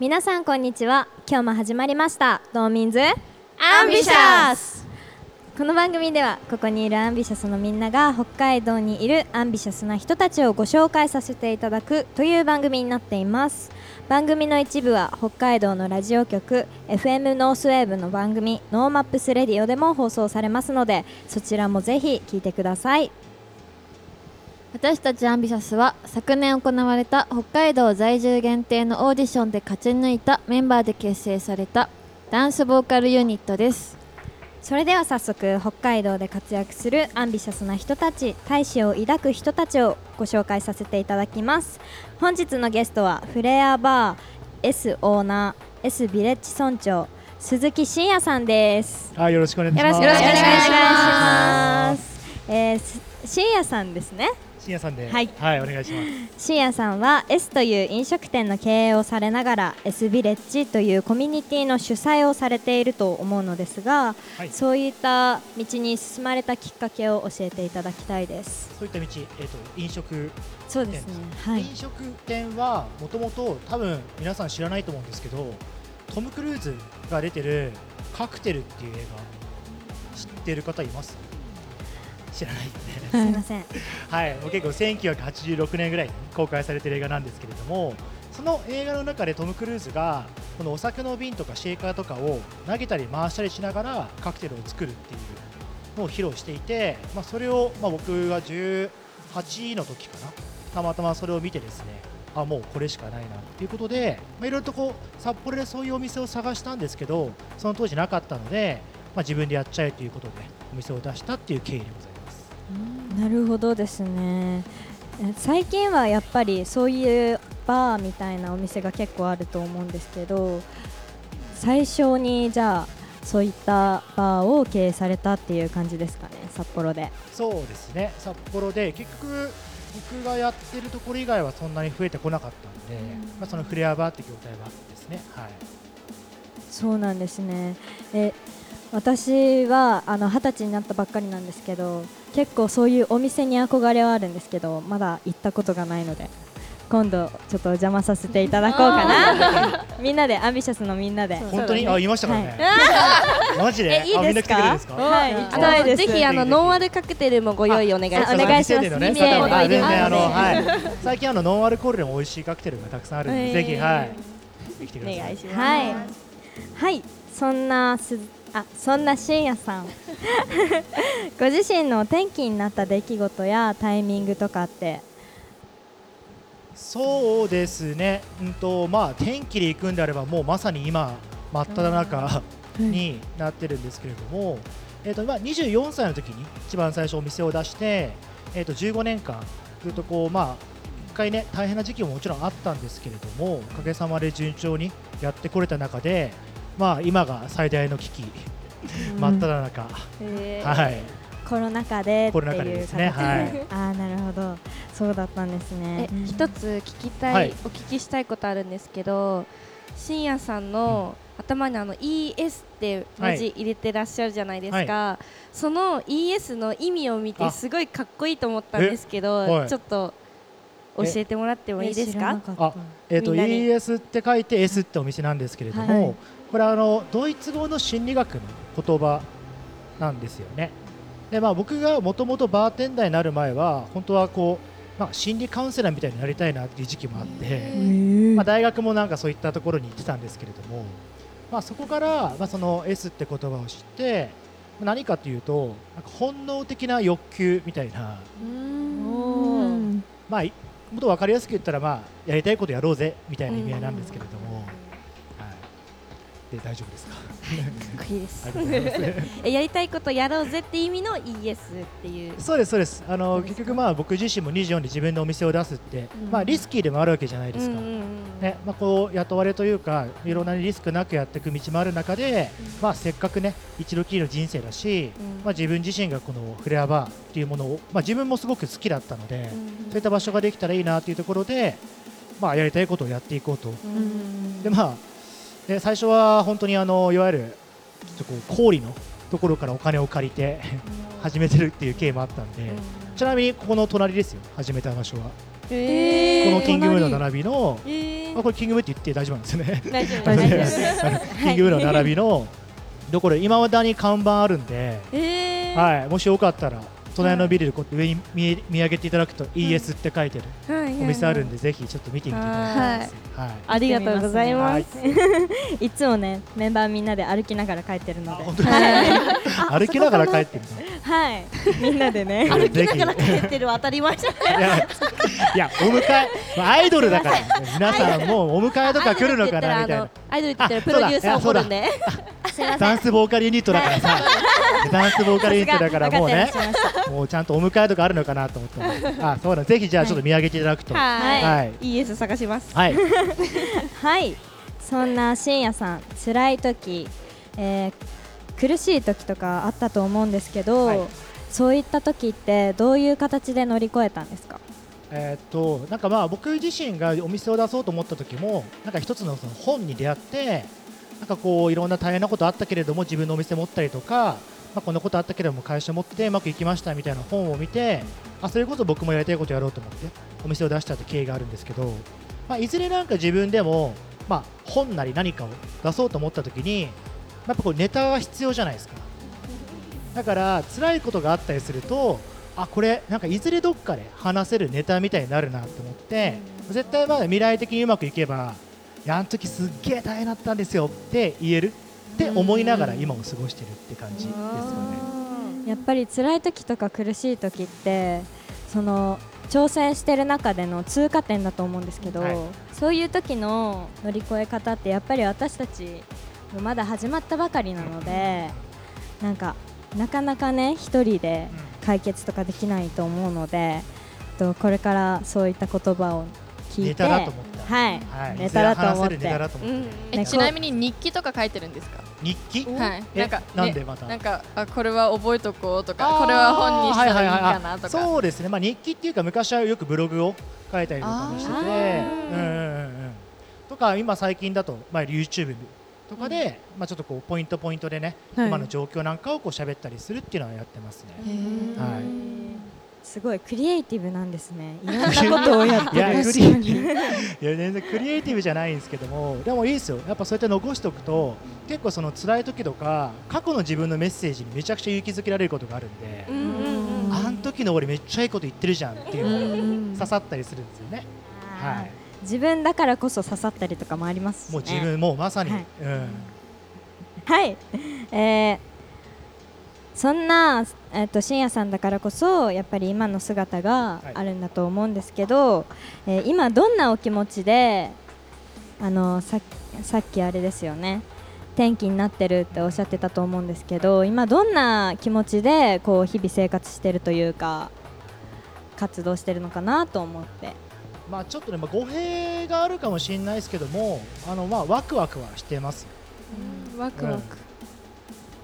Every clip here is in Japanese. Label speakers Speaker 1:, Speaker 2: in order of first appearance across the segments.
Speaker 1: 皆さんこんにちは。今日も始まりました。道民's
Speaker 2: アンビシャス。
Speaker 1: この番組ではここにいるアンビシャスのみんなが北海道にいるアンビシャスな人たちをご紹介させていただくという番組になっています。番組の一部は北海道のラジオ局 FM ノースウェーブの番組ノーマップスレディオでも放送されますのでそちらもぜひ聞いてください
Speaker 2: 私たちアンビシャスは昨年行われた北海道在住限定のオーディションで勝ち抜いたメンバーで結成されたダンスボーカルユニットです。
Speaker 1: それでは早速北海道で活躍するアンビシャスな人たち大志を抱く人たちをご紹介させていただきます。本日のゲストはフレアバー S オーナー S ビレッジ村長鈴木真也さんです。
Speaker 3: あよろしくお願いします。
Speaker 2: よろしくお願いし
Speaker 1: ます。えーす真也さんですね
Speaker 3: 深夜さんで、
Speaker 1: はい
Speaker 3: お願いします。
Speaker 1: 深夜さんは S という飲食店の経営をされながら S ビレッジというコミュニティの主催をされていると思うのですが、
Speaker 3: はい
Speaker 1: そういった道に進まれたきっかけを教えていただきたいです。
Speaker 3: そういった道、えっ、と飲食
Speaker 1: そうですね。はい。
Speaker 3: 飲食店はもともと多分皆さん知らないと思うんですけど、トムクルーズが出てるカクテルっていう映画知ってる方います？知らないで すね。
Speaker 1: すみません。
Speaker 3: はい、もう結構1986年ぐらいに公開されてる映画なんですけれどもその映画の中でトム・クルーズがこのお酒の瓶とかシェーカーとかを投げたり回したりしながらカクテルを作るっていうのを披露していて、まあ、それを、まあ、僕が18の時かなたまたまそれを見てですねあもうこれしかないなっていうことでまあいろいろとこう札幌でそういうお店を探したんですけどその当時なかったので、まあ、自分でやっちゃえということでお店を出したっていう経緯でございます。
Speaker 1: なるほどですね。え最近はやっぱりそういうバーみたいなお店が結構あると思うんですけど、最初にじゃあそういったバーを経営されたっていう感じですかね、札幌で。
Speaker 3: そうですね札幌で結局僕がやってるところ以外はそんなに増えてこなかったので、まあ、そのフレアバーって業態はですねはい
Speaker 1: そうなんですね。え私はあの二十歳になったばっかりなんですけど結構そういうお店に憧れはあるんですけどまだ行ったことがないので今度ちょっとお邪魔させていただこうかな。みんなでアンビシャスのみんなで。
Speaker 3: 本当に、あ言いましたからね、マジで？
Speaker 1: えいい
Speaker 3: あみんな
Speaker 1: ですか
Speaker 3: 来てくれるんですか？
Speaker 1: はい。行き
Speaker 3: あ
Speaker 1: たいです
Speaker 4: ぜひあのノンアルカクテルもご用意お願いします。
Speaker 1: あお願いします。
Speaker 3: ね最近あのノンアルコールでも美味しいカクテルがたくさんあるんで、
Speaker 4: へー
Speaker 3: ぜひはい。来てください
Speaker 4: お願いします。
Speaker 1: はい。はい。そんなすあそんな深夜さん。ご自身の転機になった出来事やタイミングとかって？
Speaker 3: そうですね、うんとまあ、天気で行くんであれば、もうまさに今、真っ只中になってるんですけれども、えー、とまあ24歳の時に一番最初、お店を出して、えー、と15年間、ずっとこう、まあ、一回ね、大変な時期ももちろんあったんですけれども、おかげさまで順調にやってこれた中で、まあ、今が最大の危機、真っ只中、
Speaker 4: へー。
Speaker 3: はい、
Speaker 1: コロナ禍でって
Speaker 3: コロナ禍で
Speaker 1: いう
Speaker 3: ですね。
Speaker 1: 形
Speaker 3: はい。
Speaker 1: ああなるほど。そうだったんですね。
Speaker 4: え一つ聞きたい、
Speaker 3: はい。
Speaker 4: お聞きしたいことあるんですけど、深夜さんの頭にあの ES って文字入れてらっしゃるじゃないですか。その ES の意味を見て
Speaker 3: あ。
Speaker 4: すごいかっこいいと思ったんですけど、
Speaker 3: えはい。
Speaker 4: ちょっと教えてもらってもいいですか？
Speaker 3: あえー、と ES って書いて S ってお店なんですけれども、
Speaker 1: はい。
Speaker 3: これはあのドイツ語の心理学の言葉なんですよね。でまあ、僕がもともとバーテンダーになる前は本当はこう、まあ、心理カウンセラーみたいになりたいなっていう時期もあって、まあ、大学もなんかそういったところに行ってたんですけれども、まあ、そこから、まあ、その S って言葉を知ってまあ何かというとなんか本能的な欲求みたいな、
Speaker 1: うん。
Speaker 3: まあ、いもっと分かりやすく言ったら、まあ、やりたいことやろうぜみたいな意味合いなんですけれども、で大丈夫ですか？
Speaker 4: かっこいいです。やりたいことやろうぜって意味の ES っていう。
Speaker 3: そうですそうです。あの結局まあ僕自身も24で自分のお店を出すって、まあリスキーでもあるわけじゃないですか、
Speaker 4: うんうんうん。
Speaker 3: ねまあ、こう雇われというかいろんなリスクなくやっていく道もある中で、まあ、せっかくね一度きりの人生だし、
Speaker 4: うん。
Speaker 3: まあ、自分自身がこのフレアバーっていうものを、まあ、自分もすごく好きだったので、
Speaker 4: うん
Speaker 3: そういった場所ができたらいいなというところで、まあ、やりたいことをやっていこうと、
Speaker 4: うん。
Speaker 3: でまあで最初は本当にあのいわゆるちょっとこう氷のところからお金を借りて始めてるっていう経緯もあったんで、ちなみにここの隣ですよ始めた場所は。
Speaker 4: え
Speaker 3: このキングムーの並びの、
Speaker 4: えー。
Speaker 3: まあ、これキングムーって言って大丈夫なんですよね。
Speaker 4: 大丈夫
Speaker 3: キングムーの並びのところいまだに看板あるんで、
Speaker 4: えー。
Speaker 3: はい、もしよかったら隣のビルでこう上に見見上げていただくと ES って書いてるお店あるんで、ぜひちょっと見てみていただきたい。はい。
Speaker 4: ありがとうございます。
Speaker 1: いつもねメンバーみんなで歩きながら帰ってるので。
Speaker 3: 歩きながら帰ってる
Speaker 1: はい。みんなでね。
Speaker 3: の。
Speaker 4: 歩きながら帰ってるは当たり前じゃない
Speaker 3: いやお迎え、まあ、アイドルだから皆さんもうお迎えとか来るのかなみたいな。
Speaker 4: アイドルって言ったらプロデューサー怒るんで
Speaker 3: ダンスボーカルユニットだからさ。ダンスボーカルユニットだからもうねもうちゃんとお迎えとかあるのかなと思ったあそうだ。ぜひじゃあちょっと見上げていただくと。は
Speaker 4: はい。
Speaker 3: はい
Speaker 4: い ES 探します。
Speaker 3: い。
Speaker 1: た はい。そんな深夜さん辛い時、えー苦しい時とかあったと思うんですけど、
Speaker 3: はい。
Speaker 1: そういった時ってどういう形で乗り越えたんですか？
Speaker 3: えーっとなんかまあ僕自身がお店を出そうと思った時もなんか一つのその本に出会ってなんかこういろんな大変なことあったけれども自分のお店持ったりとか、まあ、こんなことあったけれども会社持ってうまくいきましたみたいな本を見てあそれこそ僕もやりたいことやろうと思ってお店を出したって経緯があるんですけど、まあ、いずれなんか自分でも、まあ、本なり何かを出そうと思った時に、まあやっぱこうネタが必要じゃないですか。だから辛いことがあったりするとあこれなんかいずれどっかで話せるネタみたいになるなと思って、絶対まだ未来的にうまくいけばやあの時すっげえ大変だったんですよ。って言える？って思いながら今を過ごしてるって感じですよね。
Speaker 1: やっぱり辛い時とか苦しい時ってその挑戦してる中での通過点だと思うんですけど、
Speaker 3: はい。
Speaker 1: そういう時の乗り越え方ってやっぱり私たちまだ始まったばかりなのでなんかなかなかね一人で解決とかできないと思うのでとこれからそういった言葉を聞いて
Speaker 3: ネタだと思った
Speaker 1: はい、
Speaker 3: はい、
Speaker 1: ネタだと思っ
Speaker 3: いずれ話せるネタ
Speaker 1: て
Speaker 3: だと思って、
Speaker 4: うん。
Speaker 2: ちなみに日記とか書いてるんですか？
Speaker 3: 日記？
Speaker 2: はい。
Speaker 3: え？
Speaker 2: なんかね
Speaker 3: なんでまた？
Speaker 2: なんかあこれは覚えとこうとかこれは本にしたらいい
Speaker 3: ははは
Speaker 2: かなとか
Speaker 3: そうですね、まあ、日記っていうか昔はよくブログを書いたりとかもしてて。
Speaker 2: あ
Speaker 3: うんうんうんうん。とか今最近だと、まあ、YouTube とかで、まあ、ちょっとこうポイントポイントでね、
Speaker 1: はい。
Speaker 3: 今の状況なんかをこう喋ったりするっていうのはやってますね。はい
Speaker 1: すごいクリエイティブなんですね。いろんなことをやって。る
Speaker 3: クリエイティブ。いや全然クリエイティブじゃないんですけどもでもいいですよ。やっぱそうやって残しておくと結構その辛い時とか過去の自分のメッセージにめちゃくちゃ勇気づけられることがあるんで、
Speaker 4: うん
Speaker 3: あん時の俺めっちゃいいこと言ってるじゃんっていうのが刺さったりするんですよね。はい。
Speaker 1: 自分だからこそ刺さったりとかもありますし、ね、
Speaker 3: もう自分もうまさに、
Speaker 1: はい。
Speaker 3: うん。
Speaker 1: はい、えーそんな、えっと深夜さんだからこそやっぱり今の姿があるんだと思うんですけど、えー今どんなお気持ちであのささっきあれですよね転機になってるっておっしゃってたと思うんですけど今どんな気持ちでこう日々生活してるというか活動してるのかなと思って。
Speaker 3: まあちょっとね、まあ、語弊があるかもしれないですけどもあのまあワクワクはしてます。よ
Speaker 2: ワクワク。
Speaker 3: うん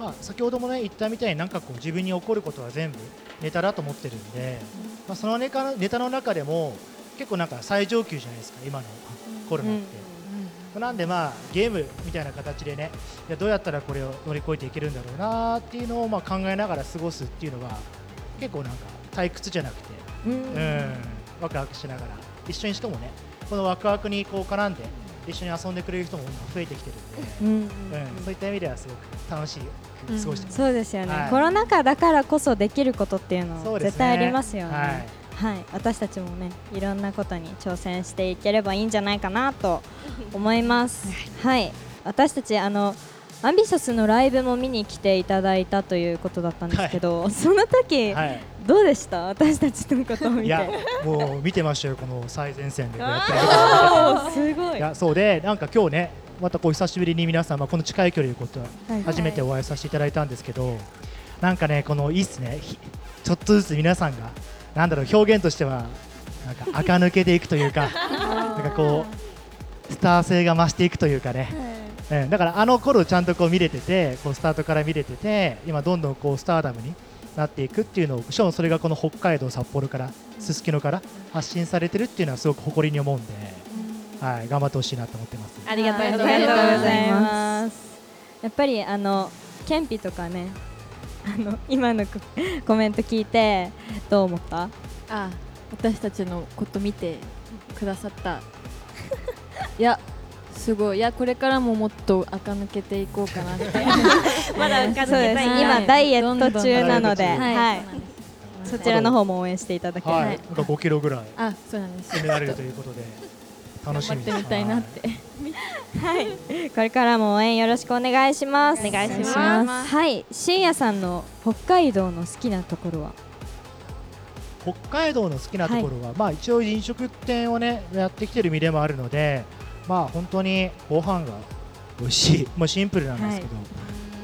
Speaker 3: まあ、先ほどもね言ったみたいになんかこう自分に起こることは全部ネタだと思ってるんで、まあ、そのネタネタの中でも結構なんか最上級じゃないですか今のコロナって、なんでまあゲームみたいな形でねいやどうやったらこれを乗り越えていけるんだろうなっていうのをまあ考えながら過ごすっていうのは結構なんか退屈じゃなくて
Speaker 1: うん。
Speaker 3: うん、ワクワクしながら。一緒にしかもねこのワクワクにこう絡んで一緒に遊んでくれる人も今増えてきてるんで、
Speaker 1: うん
Speaker 3: うん。そういった意味ではすごく楽しい過ごしてます、
Speaker 1: そうですよね、
Speaker 3: はい。
Speaker 1: コロナ禍だからこそできることっていうのは絶対ありますよね。
Speaker 3: はい。
Speaker 1: はい、私たちもねいろんなことに挑戦していければいいんじゃないかなと思います。はい、私たちあのアンビシャスのライブも見に来ていただいたということだったんですけど、その時、
Speaker 3: はい。
Speaker 1: どうでした？私たちのことを見て。
Speaker 3: いやもう見てましたよこの最前線でやって。
Speaker 1: すごい。
Speaker 3: いやそうでなんか今日ねまたこう久しぶりに皆さん、まあ、この近い距離でことは
Speaker 1: はい。
Speaker 3: 初めてお会いさせていただいたんですけど、なんかねこのいいっすねひちょっとずつ皆さんがなんだろう表現としてはなんか垢抜けていくというか なんかこうスター性が増していくというかね、うん、だからあの頃ちゃんとこう見れててこうスタートから見れてて今どんどんこうスターダムになっていくっていうのをしかもそれがこの北海道札幌からすすきのから発信されてるっていうのはすごく誇りに思うんで、はい、頑張ってほしいなと思ってます。
Speaker 4: ありがとうござい
Speaker 1: がとうご
Speaker 4: ます
Speaker 1: ざいます。やっぱりあのケンピとかね、あの今のココメント聞いてどう思った？
Speaker 2: あ私たちのこと見てくださった いやすごい。いやこれからももっと垢抜けていこうかなって。
Speaker 4: まだ垢抜けたい。
Speaker 1: そうです
Speaker 2: はい
Speaker 1: 今ダイエット中なので、はい、そちらの方も応援していただければ、
Speaker 3: はい、なんか5キロぐらい。
Speaker 2: あそうなんです。
Speaker 3: 攻められるということで。楽しみです
Speaker 2: 頑張ってみたいなって。
Speaker 1: これからも応援よろしくお願いします。
Speaker 4: お願いします。
Speaker 1: お願いします。はい、深夜さんの北海道の好きなところは？
Speaker 3: 北海道の好きなところは、まあ一応飲食店をねやってきてる身でもあるのでまあ本当にご飯が美味しい。もうシンプルなんですけど、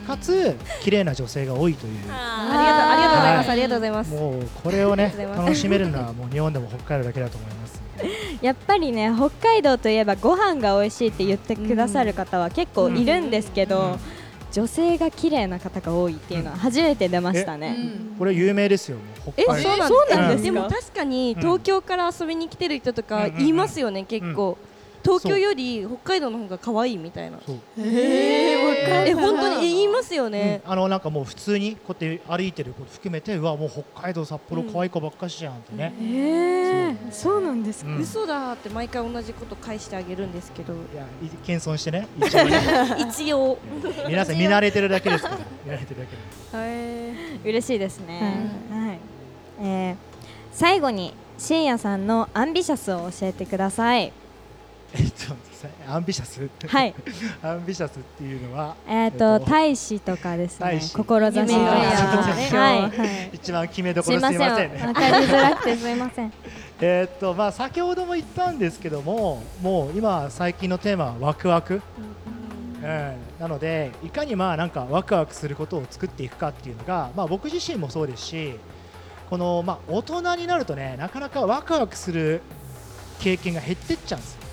Speaker 3: かつ綺麗な女性が多いという。
Speaker 4: ありがとうありがとうございます、
Speaker 1: はい。
Speaker 4: ありがとうございます。
Speaker 3: もうこれをね楽しめるのはもう日本でも北海道だけだと思います。
Speaker 1: やっぱりね、北海道といえばご飯が美味しいって言ってくださる方は結構いるんですけど、
Speaker 3: うん。
Speaker 1: 女性が綺麗な方が多いっていうのは初めて出ましたね。
Speaker 3: これ有名ですよ
Speaker 4: え
Speaker 3: 北海道。
Speaker 4: そうなん
Speaker 1: そうなん。
Speaker 3: です
Speaker 4: でも確かに
Speaker 3: うん。
Speaker 4: 東京から遊びに来てる人とか言いますよね、結構東京より北海道の方が可愛いみたいな。
Speaker 3: そう
Speaker 4: え本当にえ言いますよね、
Speaker 3: うん。あのなんかもう普通にこうやって歩いてること含めてうわもう北海道札幌可愛い子ばっかしじゃんってね、
Speaker 1: へえ、そうなんですか。
Speaker 3: うん。
Speaker 4: 嘘だって毎回同じこと返してあげるんですけど。
Speaker 3: いやい謙遜してね。一応ね。
Speaker 4: 一応。
Speaker 3: 皆さん見慣れてるだけですから。見慣れてるだけで
Speaker 1: 嬉しいですね。はい。えー最後に真也さんのアンビシャスを教えてください。
Speaker 3: えっとアンビシャス
Speaker 1: はい。
Speaker 3: アンビシャスっていうのは
Speaker 1: えっと
Speaker 3: えっと
Speaker 1: 大志とかですね志
Speaker 4: 夢
Speaker 1: とか。
Speaker 4: や
Speaker 1: はい。はい
Speaker 3: 一番決めどこ。ろすいま
Speaker 1: わ
Speaker 3: せんね
Speaker 1: かりづらくてすいません。
Speaker 3: えーっとまあ先ほども言ったんですけどももう今最近のテーマはワクワク、うん、なのでいかにまあなんかワクワクすることを作っていくかっていうのがまあ僕自身もそうですしこのまあ大人になるとねなかなかワクワクする経験が減ってっちゃうんですよ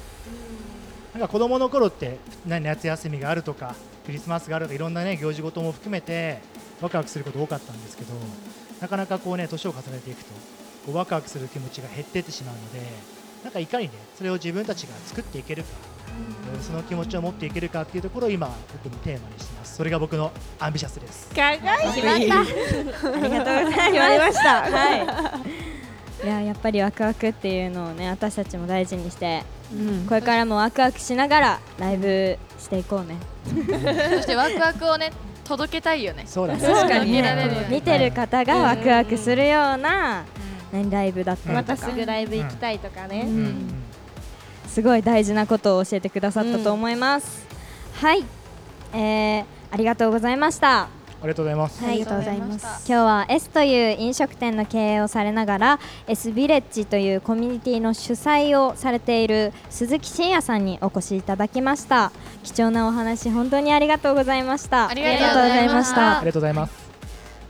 Speaker 3: なんか子供の頃って何夏休みがあるとかクリスマスがあるとかいろんなね行事事も含めてワクワクすること多かったんですけどなかなかこうね年を重ねていくとこうワクワクする気持ちが減っていってしまうのでなんかいかにねそれを自分たちが作っていけるか、うん。その気持ちを持っていけるかっていうところを今僕のテーマにしてます。それが僕のアンビシャスです
Speaker 4: かわいい。
Speaker 1: ありがとうございま
Speaker 4: した
Speaker 1: はい。いややっぱりワクワクっていうのをね私たちも大事にして、これからもワクワクしながらライブしていこうね。
Speaker 5: そしてワクワクをね届けたいよね。
Speaker 3: そうだね。
Speaker 1: 確かに
Speaker 5: 見られるよね
Speaker 1: 見てる方がワクワクするような、何ライブだったり
Speaker 4: ま
Speaker 1: とか、
Speaker 4: たすぐライブ行きたいとかね、
Speaker 3: うん。うん。
Speaker 1: すごい大事なことを教えてくださったと思います。はい、えー、ありがとうございました。
Speaker 3: ありがとうございます、
Speaker 1: はい。
Speaker 5: ありがとうございました。
Speaker 1: 今日は S という飲食店の経営をされながら S ビレッジというコミュニティの主催をされている鈴木真也さんにお越しいただきました。貴重なお話本当にありがとうございました。
Speaker 5: ありがとうございました。
Speaker 3: ありがとうございます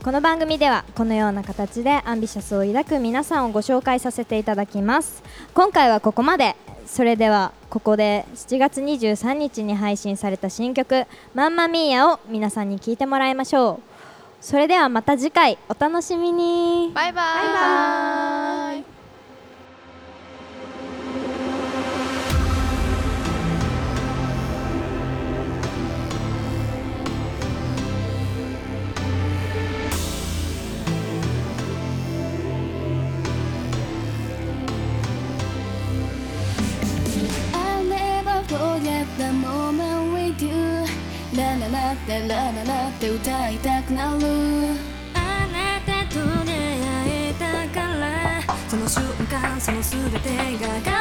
Speaker 1: この番組ではこのような形でアンビシャスを抱く皆さんをご紹介させていただきます。今回はここまで。それではここで7月23日に配信された新曲「マンマミーヤ」を皆さんに聴いてもらいましょう。それではまた次回。お楽しみに。
Speaker 5: バイバイ。
Speaker 1: バイバ
Speaker 6: ラララララって歌いたくなるあなたと出会えたからその瞬間その全てが